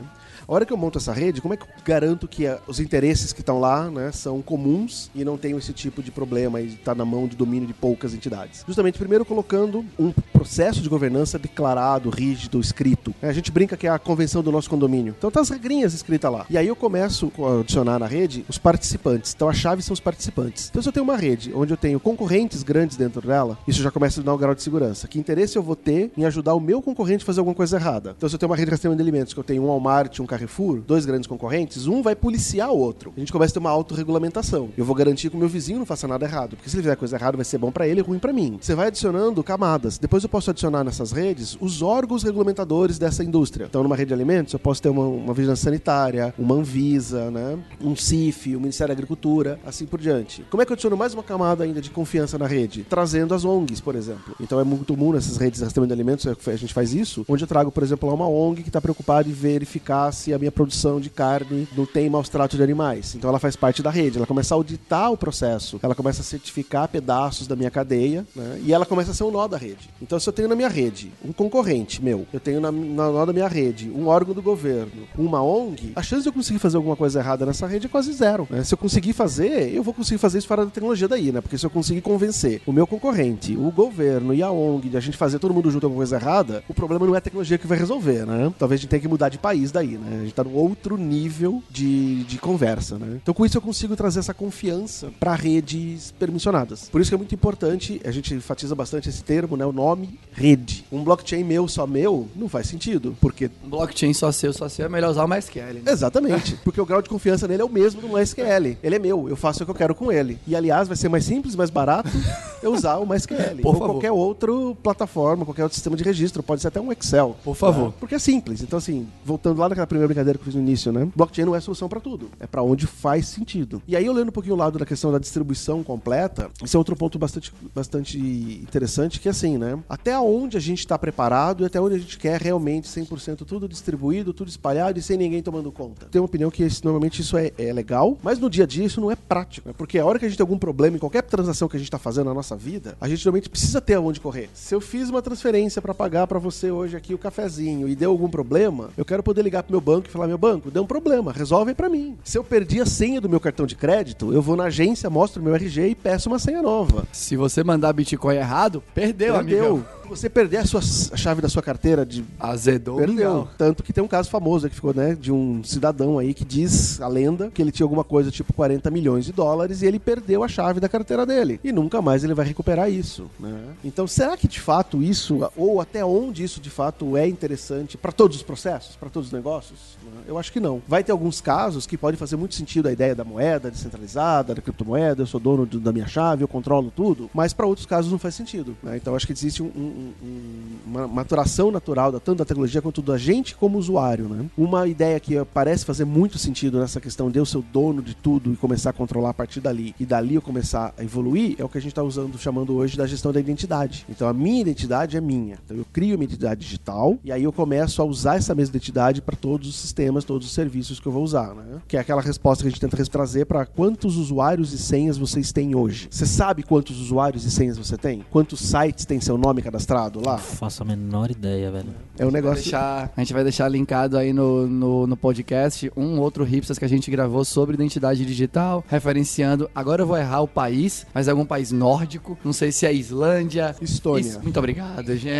A hora que eu monto essa rede, como é que eu garanto que a, os interesses que estão lá né, são comuns e não tenham esse tipo de problema e está na mão de domínio de poucas entidades? Justamente, primeiro colocando um processo de governança declarado, rígido, escrito. A gente brinca que é a convenção do nosso condomínio. Então tá as regrinhas escritas lá. E aí eu começo a adicionar na rede os participantes. Então a chave são os participantes. Então se eu tenho uma rede onde eu tenho concorrentes grandes dentro dela, isso já começa a dar um grau de segurança. Que interesse eu vou ter em ajudar o meu concorrente a fazer alguma coisa errada? Então se eu tenho uma rede de rastreamento que eu tenho um Walmart, um Carrefour, dois grandes concorrentes, um vai policiar o outro. A gente começa a ter uma autorregulamentação. Eu vou garantir que o meu vizinho não faça nada errado, porque se ele fizer coisa errada vai ser bom para ele e ruim para mim. Você vai adicionando camadas. Depois eu posso adicionar nessas redes os órgãos regulamentadores dessa indústria. Então numa rede de alimentos eu posso ter uma, uma vigilância sanitária, uma Anvisa, né? um CIF, o Ministério da Agricultura, assim por diante. Como é que eu adiciono mais uma camada ainda de confiança na rede? Trazendo as ONGs, por exemplo. Então é muito comum nessas redes de rastreamento de alimentos, a gente faz isso, onde eu trago, por exemplo, lá uma ONG que está preocupada em verificar se a minha produção de carne não tem maus tratos de animais. Então ela faz parte da rede. Ela começa a auditar o processo. Ela começa a certificar pedaços da minha cadeia, né? E ela começa a ser um nó da rede. Então, se eu tenho na minha rede um concorrente meu, eu tenho na, na nó da minha rede um órgão do governo, uma ONG, a chance de eu conseguir fazer alguma coisa errada nessa rede é quase zero. Né? Se eu conseguir fazer, eu vou conseguir fazer isso fora da tecnologia daí, né? Porque se eu conseguir convencer o meu concorrente, o governo e a ONG de a gente fazer todo mundo junto alguma coisa errada, o problema não é a tecnologia que vai resolver, né? Talvez gente tenha que mudar de país daí, né? A gente tá no outro nível de, de conversa, né? Então com isso eu consigo trazer essa confiança para redes permissionadas. Por isso que é muito importante, a gente enfatiza bastante esse termo, né? O nome rede. Um blockchain meu, só meu, não faz sentido, porque... Um blockchain só seu, só seu, é melhor usar o MySQL. Né? Exatamente, [laughs] porque o grau de confiança nele é o mesmo do MySQL. Ele é meu, eu faço o que eu quero com ele. E aliás, vai ser mais simples, mais barato eu usar o MySQL. Por ou favor. qualquer outra plataforma, qualquer outro sistema de registro, pode ser até um Excel. Por favor. Né? Porque é simples. Então, assim, voltando lá naquela primeira brincadeira que eu fiz no início, né? Blockchain não é solução para tudo. É para onde faz sentido. E aí, olhando um pouquinho o lado da questão da distribuição completa, esse é outro ponto bastante, bastante interessante, que é assim, né? Até onde a gente está preparado e até onde a gente quer realmente 100% tudo distribuído, tudo espalhado e sem ninguém tomando conta. Tenho uma opinião que normalmente isso é, é, legal, mas no dia a dia isso não é prático. Né? Porque a hora que a gente tem algum problema em qualquer transação que a gente está fazendo na nossa vida, a gente realmente precisa ter aonde correr. Se eu fiz uma transferência para pagar para você hoje aqui o cafezinho e deu algum problema, eu quero poder ligar pro meu banco e falar: meu banco, deu um problema, resolve para mim. Se eu perdi a senha do meu cartão de crédito, eu vou na agência, mostro meu RG e peço uma senha nova. Se você mandar Bitcoin errado, perdeu, Perdeu. amigo. Você perder a, sua, a chave da sua carteira de Azedou. Perdeu. mingau. Tanto que tem um caso famoso que ficou, né, de um cidadão aí que diz a lenda que ele tinha alguma coisa tipo 40 milhões de dólares e ele perdeu a chave da carteira dele. E nunca mais ele vai recuperar isso, né? Então, será que de fato isso, ou até onde isso de fato é interessante para todos os processos, para todos os negócios? Né? Eu acho que não. Vai ter alguns casos que podem fazer muito sentido a ideia da moeda descentralizada, da criptomoeda, eu sou dono do- da minha chave, eu controlo tudo, mas para outros casos não faz sentido. né? Então, acho que existe um- um- um- uma maturação natural da, tanto da tecnologia quanto da gente como usuário. Né? Uma ideia que parece fazer muito sentido nessa questão de eu ser o dono de tudo e começar a controlar a partir dali, e dali eu começar a evoluir, é o que a gente está usando, chamando hoje da gestão da identidade. Então, a minha identidade é minha. Então, eu crio minha identidade digital e aí eu começo a usar essa mesma identidade para todos os sistemas, todos os serviços que eu vou usar. Né? Que é aquela resposta que a gente tenta trazer para quantos usuários e senhas vocês têm hoje. Você sabe quantos usuários e senhas você tem? Quantos sites tem seu nome cadastrado lá? Faço a menor ideia, velho. É um negócio. deixar- a gente vai deixar linkado aí no, no, no podcast um outro Hipsters que a gente gravou sobre identidade digital, referenciando. Agora eu vou errar o país, mas é algum país nórdico. Não sei se é Islândia. Estônia. Isso- muito obrigado, gente.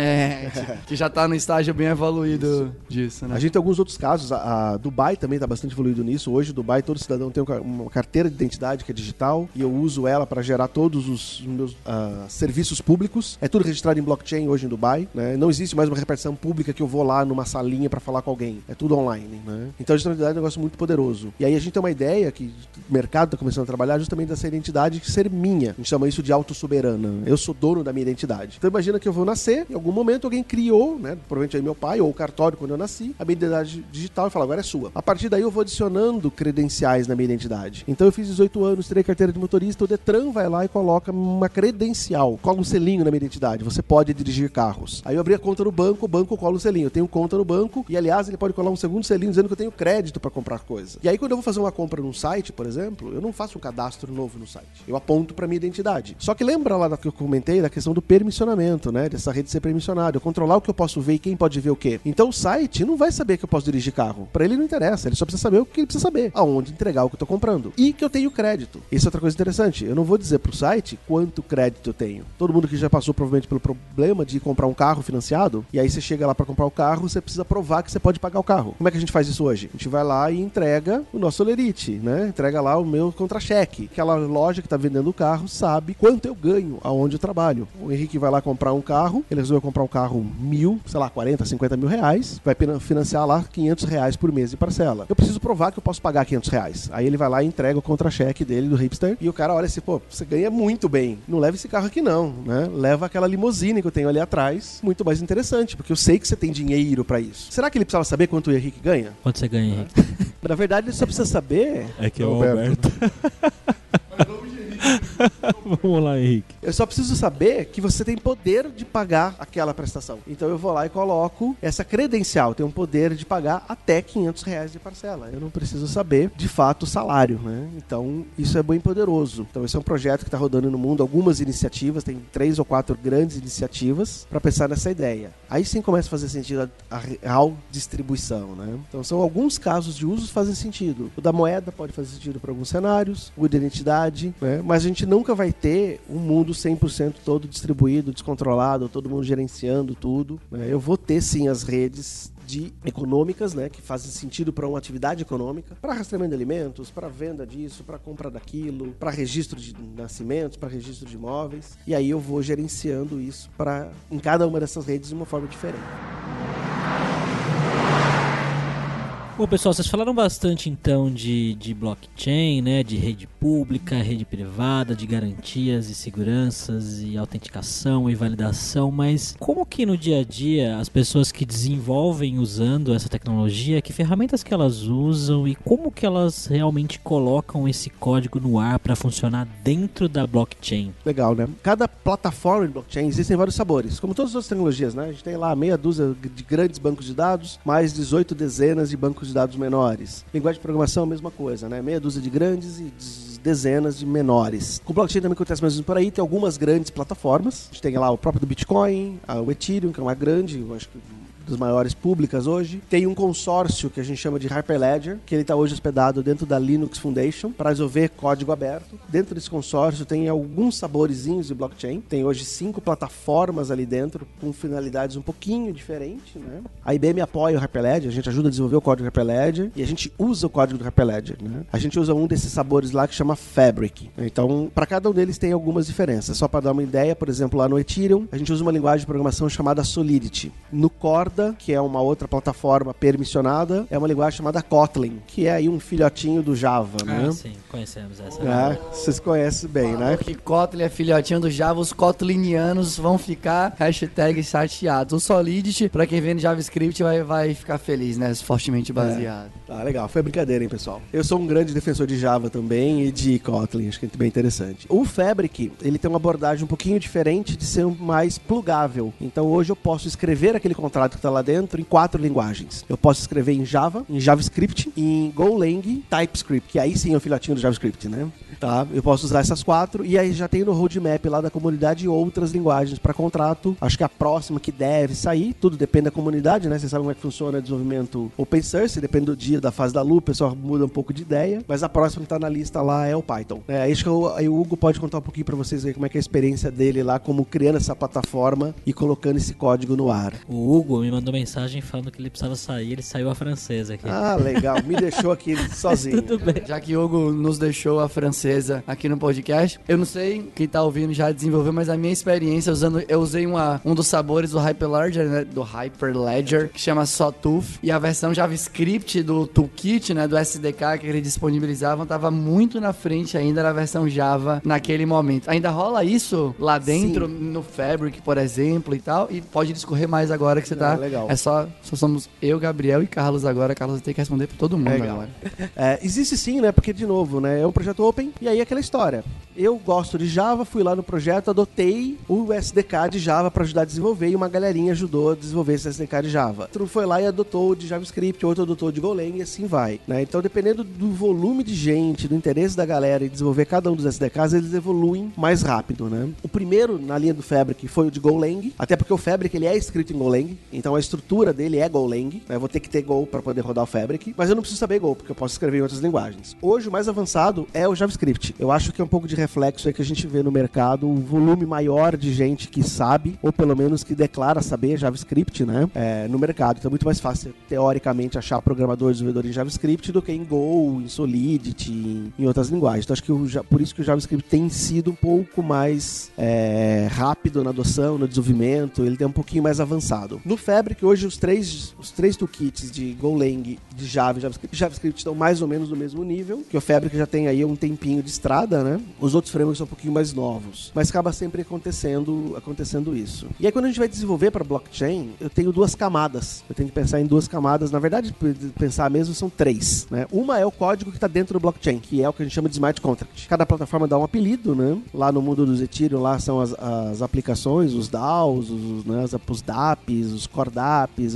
que já tá no estágio bem evoluído disso, né? A gente tem alguns outros casos. A, a Dubai também está bastante evoluído nisso. Hoje, Dubai, todo cidadão tem um uma carteira de identidade que é digital e eu uso ela para gerar todos os meus ah, serviços públicos. É tudo registrado em blockchain. Blockchain hoje em Dubai, né? Não existe mais uma repartição pública que eu vou lá numa salinha para falar com alguém. É tudo online, né? Então a digitalidade é um negócio muito poderoso. E aí a gente tem uma ideia que o mercado está começando a trabalhar justamente dessa identidade ser minha. A gente chama isso de autossoberana. Eu sou dono da minha identidade. Então imagina que eu vou nascer, em algum momento alguém criou, né? Provavelmente aí meu pai ou o cartório quando eu nasci, a minha identidade digital e fala, agora é sua. A partir daí eu vou adicionando credenciais na minha identidade. Então eu fiz 18 anos, terei carteira de motorista, o Detran vai lá e coloca uma credencial, cola um selinho na minha identidade. Você pode dirigir carros. Aí eu abri a conta no banco, o banco cola um selinho. Eu tenho conta no banco e aliás ele pode colar um segundo selinho dizendo que eu tenho crédito para comprar coisa. E aí quando eu vou fazer uma compra num site, por exemplo, eu não faço um cadastro novo no site. Eu aponto para minha identidade. Só que lembra lá que eu comentei da questão do permissionamento, né? Dessa rede ser permissionada, eu controlar o que eu posso ver e quem pode ver o quê. Então o site não vai saber que eu posso dirigir carro. Para ele não interessa, ele só precisa saber o que ele precisa saber, aonde entregar o que eu tô comprando e que eu tenho crédito. Isso é outra coisa interessante. Eu não vou dizer pro site quanto crédito eu tenho. Todo mundo que já passou provavelmente pelo problema de comprar um carro financiado e aí você chega lá para comprar o carro, você precisa provar que você pode pagar o carro. Como é que a gente faz isso hoje? A gente vai lá e entrega o nosso lerite, né? Entrega lá o meu contra-cheque. Aquela loja que tá vendendo o carro sabe quanto eu ganho aonde eu trabalho. O Henrique vai lá comprar um carro, ele resolveu comprar um carro mil, sei lá, 40, 50 mil reais, vai financiar lá 500 reais por mês de parcela. Eu preciso provar que eu posso pagar 500 reais. Aí ele vai lá e entrega o contra-cheque dele do hipster e o cara olha assim, pô, você ganha muito bem. Não leva esse carro aqui não, né? Leva aquela limusine que eu tenho ali atrás, muito mais interessante, porque eu sei que você tem dinheiro para isso. Será que ele precisava saber quanto o Henrique ganha? Quanto você ganha, Henrique? [laughs] Na verdade, ele só precisa saber. É que é o Alberto. [laughs] [laughs] Vamos lá, Henrique. Eu só preciso saber que você tem poder de pagar aquela prestação. Então eu vou lá e coloco essa credencial. Tem um poder de pagar até 500 reais de parcela. Eu não preciso saber, de fato, o salário. Né? Então isso é bem poderoso. Então esse é um projeto que está rodando no mundo. Algumas iniciativas, tem três ou quatro grandes iniciativas para pensar nessa ideia. Aí sim começa a fazer sentido a real distribuição. Né? Então são alguns casos de usos fazem sentido. O da moeda pode fazer sentido para alguns cenários, o de identidade, né? mas a gente nunca vai ter um mundo 100% todo distribuído, descontrolado, todo mundo gerenciando tudo. Né? Eu vou ter sim as redes de econômicas, né, que fazem sentido para uma atividade econômica, para rastreamento de alimentos, para venda disso, para compra daquilo, para registro de nascimentos, para registro de imóveis. E aí eu vou gerenciando isso para em cada uma dessas redes de uma forma diferente. Bom, pessoal, vocês falaram bastante então de, de blockchain, né, de rede pública, rede privada, de garantias e seguranças e autenticação e validação, mas como que no dia a dia as pessoas que desenvolvem usando essa tecnologia, que ferramentas que elas usam e como que elas realmente colocam esse código no ar para funcionar dentro da blockchain? Legal, né? Cada plataforma de blockchain existem vários sabores, como todas as outras tecnologias, né? A gente tem lá meia dúzia de grandes bancos de dados, mais 18 dezenas de bancos de dados menores. Linguagem de programação, a mesma coisa, né? Meia dúzia de grandes e dezenas de menores. Com blockchain também acontece mais ou menos por aí, tem algumas grandes plataformas. A gente tem lá o próprio do Bitcoin, o Ethereum, que é uma grande, eu acho que das maiores públicas hoje. Tem um consórcio que a gente chama de Hyperledger, que ele está hoje hospedado dentro da Linux Foundation para resolver código aberto. Dentro desse consórcio tem alguns saborezinhos de blockchain. Tem hoje cinco plataformas ali dentro com finalidades um pouquinho diferentes, né? A IBM apoia o Hyperledger, a gente ajuda a desenvolver o código do Hyperledger e a gente usa o código do Hyperledger, né? A gente usa um desses sabores lá que chama Fabric. Então, para cada um deles tem algumas diferenças. Só para dar uma ideia, por exemplo, lá no Ethereum, a gente usa uma linguagem de programação chamada Solidity. No Core que é uma outra plataforma permissionada, é uma linguagem chamada Kotlin, que é aí um filhotinho do Java, ah, né? sim, conhecemos essa. É, vocês conhecem bem, Falou né? que Kotlin é filhotinho do Java, os kotlinianos vão ficar hashtag chateados. O Solidity, pra quem no JavaScript, vai, vai ficar feliz, né? Fortemente baseado. Tá, legal. Foi brincadeira, hein, pessoal? Eu sou um grande defensor de Java também e de Kotlin, acho que é bem interessante. O Fabric, ele tem uma abordagem um pouquinho diferente de ser mais plugável. Então hoje eu posso escrever aquele contrato que está lá dentro em quatro linguagens. Eu posso escrever em Java, em JavaScript, em Golang, TypeScript, que aí sim é o filhotinho do JavaScript, né? Tá? Eu posso usar essas quatro e aí já tem no roadmap lá da comunidade outras linguagens para contrato. Acho que a próxima que deve sair, tudo depende da comunidade, né? Vocês sabem como é que funciona desenvolvimento open source, depende do dia dia da fase da Lu, o pessoal muda um pouco de ideia, mas a próxima que tá na lista lá é o Python. É, acho que o, aí o Hugo pode contar um pouquinho para vocês aí como é que é a experiência dele lá, como criando essa plataforma e colocando esse código no ar. O Hugo me mandou mensagem falando que ele precisava sair, ele saiu a francesa aqui. Ah, legal. Me deixou aqui [laughs] sozinho. Tudo bem. Já que o Hugo nos deixou a francesa aqui no podcast, eu não sei quem tá ouvindo já desenvolveu, mas a minha experiência usando, eu usei uma, um dos sabores do Hyperledger, né, do Hyperledger, que chama Sawtooth, e a versão JavaScript do Toolkit, né, do SDK que eles disponibilizavam, tava muito na frente ainda da versão Java naquele momento. Ainda rola isso lá dentro, no Fabric, por exemplo, e tal, e pode discorrer mais agora que você tá... Ah, legal. É só, só somos eu, Gabriel e Carlos agora. Carlos ter que responder pra todo mundo Legal. agora. [laughs] É, existe sim, né? Porque, de novo, né? É um projeto open e aí é aquela história. Eu gosto de Java, fui lá no projeto, adotei o SDK de Java para ajudar a desenvolver e uma galerinha ajudou a desenvolver esse SDK de Java. Outro foi lá e adotou o de JavaScript, outro adotou o de Golang e assim vai. Né? Então, dependendo do volume de gente, do interesse da galera em desenvolver cada um dos SDKs, eles evoluem mais rápido, né? O primeiro na linha do Fabric foi o de Golang, até porque o Fabric ele é escrito em Golang, então a estrutura dele é Golang. Né? Eu vou ter que ter Go para poder rodar o Fabric, mas eu não preciso saber Go, porque eu posso escrever em outras linguagens. Hoje, o mais avançado é o JavaScript. Eu acho que é um pouco de reflexo aí que a gente vê no mercado, um volume maior de gente que sabe, ou pelo menos que declara saber JavaScript, né? É, no mercado. Então é muito mais fácil, teoricamente, achar programador desenvolvedor em JavaScript do que em Go, em Solidity, em, em outras linguagens. Então acho que o por isso que o JavaScript tem sido um pouco mais é, rápido na adoção, no desenvolvimento, ele é um pouquinho mais avançado. No Fabric, hoje, os três, os três toolkits de Golang, de Java e JavaScript, JavaScript estão mais ou menos no mesmo nível, que o Fabric já tem aí um tempinho de estrada, né? Os outros frameworks são um pouquinho mais novos. Mas acaba sempre acontecendo, acontecendo isso. E aí, quando a gente vai desenvolver para blockchain, eu tenho duas camadas. Eu tenho que pensar em duas camadas. Na verdade, pensar mesmo são três. Né? Uma é o código que está dentro do blockchain, que é o que a gente chama de smart contract. Cada plataforma dá um apelido, né? Lá no mundo dos Ethereum, lá são as, as aplicações, os DAOs, os, né, os DApps, os Core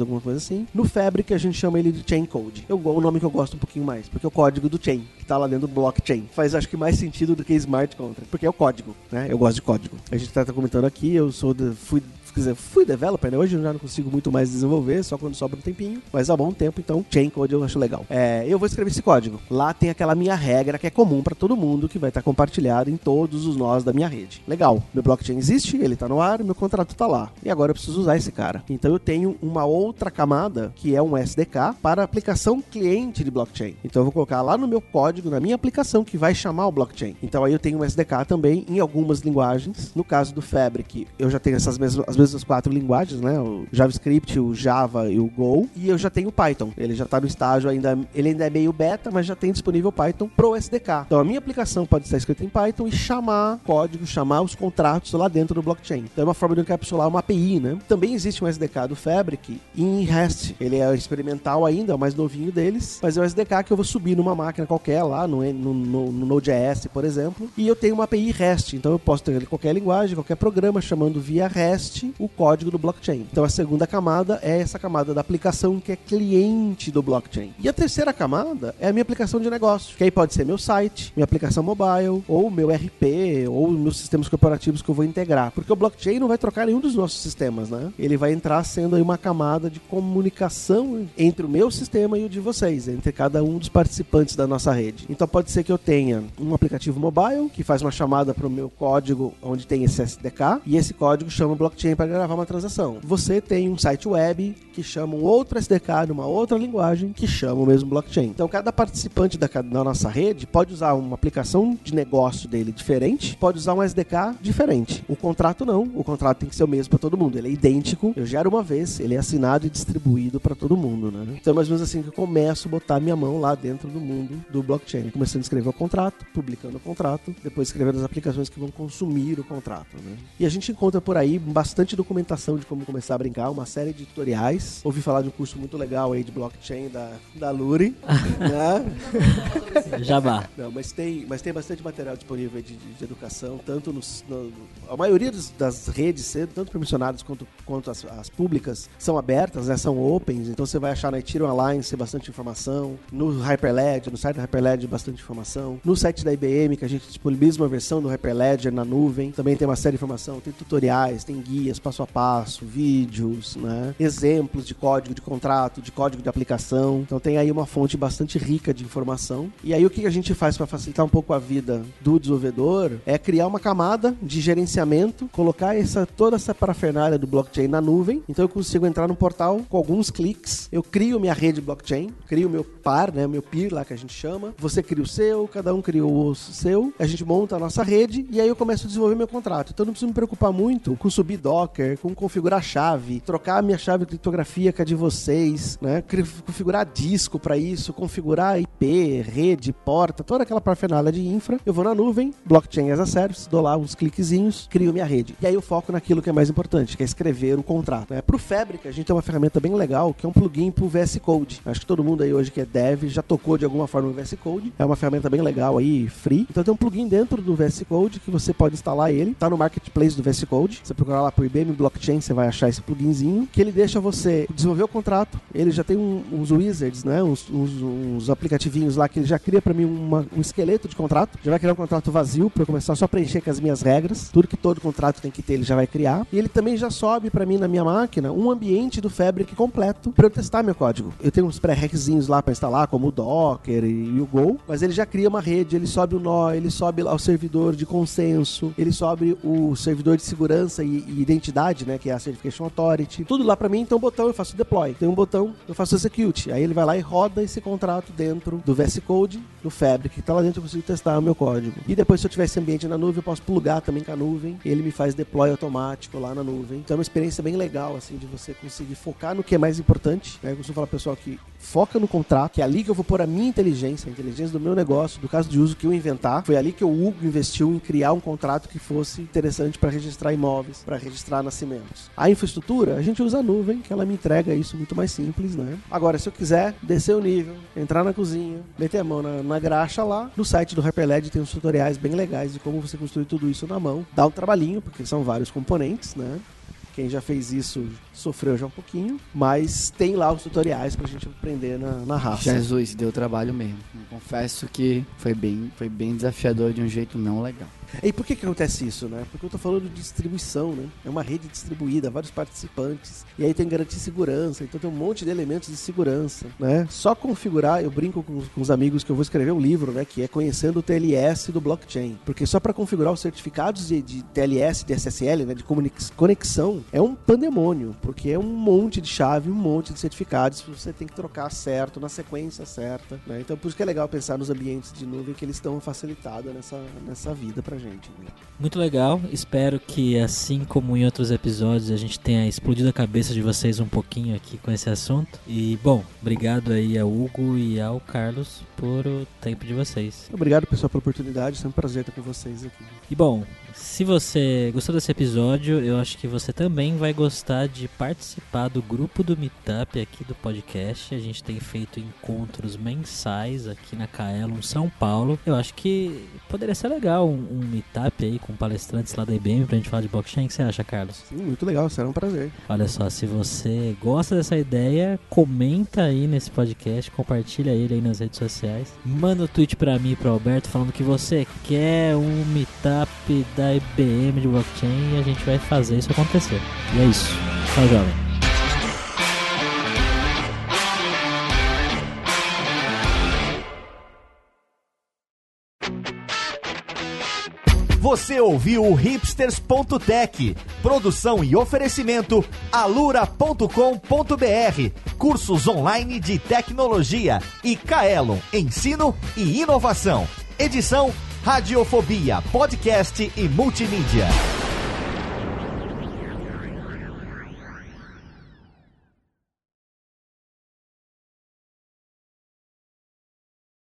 alguma coisa assim. No Fabric, a gente chama ele de Chain Code. Eu, o nome que eu gosto um pouquinho mais, porque é o código do chain, que está lá dentro do blockchain. Faz, acho que, mais sentido do que smart contract, porque é o código, né? Eu gosto de código. A gente tá, tá comentando aqui, eu sou de, fui quer dizer, fui developer, né? Hoje eu já não consigo muito mais desenvolver, só quando sobra um tempinho, mas há bom tempo, então chain code eu acho legal. É, eu vou escrever esse código. Lá tem aquela minha regra que é comum para todo mundo, que vai estar compartilhado em todos os nós da minha rede. Legal, meu blockchain existe, ele tá no ar, meu contrato tá lá. E agora eu preciso usar esse cara. Então eu tenho uma outra camada, que é um SDK, para aplicação cliente de blockchain. Então eu vou colocar lá no meu código, na minha aplicação, que vai chamar o blockchain. Então aí eu tenho um SDK também em algumas linguagens. No caso do Fabric, eu já tenho essas mesmas, as mesmas quatro linguagens, né? O JavaScript, o Java e o Go. E eu já tenho o Python. Ele já está no estágio ainda, ele ainda é meio beta, mas já tem disponível Python pro SDK. Então a minha aplicação pode estar escrita em Python e chamar código, chamar os contratos lá dentro do blockchain. Então é uma forma de encapsular uma API, né? Também existe um SDK do Fabric em REST. Ele é experimental ainda, é o mais novinho deles, mas é um SDK que eu vou subir numa máquina qualquer lá, no, no, no, no Node.js, por exemplo, e eu tenho uma API REST. Então eu posso ter qualquer linguagem, qualquer programa, chamando via REST o código do blockchain. Então a segunda camada é essa camada da aplicação que é cliente do blockchain. E a terceira camada é a minha aplicação de negócio, que aí pode ser meu site, minha aplicação mobile, ou meu RP, ou meus sistemas corporativos que eu vou integrar. Porque o blockchain não vai trocar nenhum dos nossos sistemas, né? Ele vai entrar sendo aí uma camada de comunicação entre o meu sistema e o de vocês, entre cada um dos participantes da nossa rede. Então pode ser que eu tenha um aplicativo mobile que faz uma chamada para o meu código onde tem esse SDK e esse código chama blockchain para gravar uma transação. Você tem um site web que chama um outro SDK numa outra linguagem que chama o mesmo blockchain. Então cada participante da, da nossa rede pode usar uma aplicação de negócio dele diferente, pode usar um SDK diferente. O contrato não, o contrato tem que ser o mesmo para todo mundo. Ele é idêntico, eu gero uma vez, ele é assinado e distribuído para todo mundo, né? Então é mais ou menos assim que eu começo a botar minha mão lá dentro do mundo do blockchain, começando a escrever o contrato, publicando o contrato, depois escrevendo as aplicações que vão consumir o contrato, né? E a gente encontra por aí bastante documentação de como começar a brincar, uma série de tutoriais. Ouvi falar de um curso muito legal aí de blockchain da, da Luri, [laughs] né? Jabá. Não, mas tem, mas tem bastante material disponível de, de- de educação, tanto nos. no- a maioria dos- das redes, tanto permissionadas quanto, quanto as, as públicas, são abertas, né, são opens, então você vai achar na Ethereum Alliance bastante informação, no Hyperledger, no site da Hyperledger, bastante informação, no site da IBM, que a gente disponibiliza uma versão do Hyperledger na nuvem, também tem uma série de informação, tem tutoriais, tem guias passo a passo, vídeos, né, exemplos de código de contrato, de código de aplicação. Então tem aí uma fonte bastante rica de informação. E aí o que a gente faz para facilitar um pouco a vida do desenvolvedor é criar uma camada de gerenciamento, colocar essa toda essa parafernália do blockchain na nuvem. Então eu consigo entrar no portal com alguns cliques, eu crio minha rede blockchain, crio meu par, né, meu peer lá que a gente chama. Você cria o seu, cada um cria o seu. A gente monta a nossa rede e aí eu começo a desenvolver meu contrato. Então eu não preciso me preocupar muito com subir Docker, com configurar chave, trocar a minha chave criptografia com a de vocês, né? Configurar disco para isso, configurar IP, rede, porta, toda aquela parafernália de infra. Eu vou na nuvem, blockchain as a service, dou lá uns cliquezinhos, crio minha rede. E aí eu foco naquilo que é mais importante, que é escrever o contrato. Né? Pro Fabric, a gente tem uma ferramenta bem legal, que é um plugin pro VS Code. Acho que todo mundo aí hoje que é dev já tocou de alguma forma no VS Code. É uma ferramenta bem legal aí, free. Então tem um plugin dentro do VS Code que você pode instalar ele. Tá no marketplace do VS Code. Você procurar lá por IBM Blockchain, você vai achar esse pluginzinho que ele deixa você desenvolver o contrato. Ele já tem um, uns wizards, né? Uns, uns, uns, aplicativinhos lá que ele já cria para mim uma, um esqueleto de contrato. Já vai criar um contrato vazio para eu começar só a preencher com as minhas regras. Tudo que todo contrato tem que ter, ele já vai criar. E ele também já sobe para mim na minha máquina um ambiente do Fabric completo para eu testar meu código. Eu tenho uns pré-requisitos lá para instalar, como o Docker e, e, o Go, mas ele já cria uma rede, ele sobe o nó, ele sobe lá o servidor de consenso, ele sobe o servidor de segurança e, e identidade, né, que é a Certification Authority. Tudo lá para mim, então um botão eu faço deploy. Tem um botão, eu faço execute. Aí ele vai lá e roda esse contrato dentro do VS Code, do Fabric, que tá lá dentro eu consigo testar o meu código. E depois se eu tiver esse ambiente na nuvem, eu posso plugar também com a nuvem, ele me faz deploy automático lá na nuvem. Então é uma experiência bem legal assim de você conseguir focar no que é mais importante. Né? Eu costumo falar pessoal que foca no contrato, que é ali que eu vou pôr a minha inteligência, a inteligência do meu negócio, do caso de uso que eu inventar. Foi ali que o Hugo investiu em criar um contrato que fosse interessante para registrar imóveis, para registrar nascimentos. A infraestrutura, a gente usa a nuvem, que ela me entrega isso muito mais simples, né? Agora, se eu quiser descer o nível, entrar na cozinha, meter a mão na, na graxa lá, no site do HyperLed tem uns tutoriais bem legais de como você construir tudo isso na mão. Dá um trabalhinho, porque são vários componentes, né? Quem já fez isso sofreu já um pouquinho, mas tem lá os tutoriais pra gente aprender na, na raça. Jesus, deu trabalho mesmo. Confesso que foi bem, foi bem desafiador de um jeito não legal. E por que, que acontece isso, né? Porque eu tô falando de distribuição, né? É uma rede distribuída, vários participantes. E aí tem garantia de segurança, então tem um monte de elementos de segurança, né? Só configurar, eu brinco com, com os amigos que eu vou escrever um livro, né? Que é Conhecendo o TLS do blockchain. Porque só para configurar os certificados de, de, TLS, de SSL, né? De conexão, é um pandemônio. Porque é um monte de chave, um monte de certificados. Você tem que trocar certo, na sequência certa, né? Então por isso que é legal pensar nos ambientes de nuvem que eles estão facilitados nessa, nessa vida pra gente. Né? Muito legal. Espero que, assim como em outros episódios, a gente tenha explodido a cabeça de vocês um pouquinho aqui com esse assunto. E, bom, obrigado aí ao Hugo e ao Carlos por o tempo de vocês. Obrigado, pessoal, pela oportunidade. É um prazer estar com vocês aqui. E, bom, se você gostou desse episódio, eu acho que você também vai gostar de participar do grupo do Meetup aqui do podcast. A gente tem feito encontros mensais aqui na Kaelon, São Paulo. Eu acho que poderia ser legal um, um Meetup aí com palestrantes lá da IBM pra gente falar de blockchain. O que você acha, Carlos? Sim, muito legal, será um prazer. Olha só, se você gosta dessa ideia, comenta aí nesse podcast, compartilha ele aí nas redes sociais. Manda um tweet pra mim e pro Alberto falando que você quer um Meetup da IBM de blockchain e a gente vai fazer isso acontecer. E é isso. Tchau, jovem. Você ouviu o hipsters.tech, produção e oferecimento alura.com.br, cursos online de tecnologia e Kaelon, ensino e inovação. Edição Radiofobia, podcast e multimídia.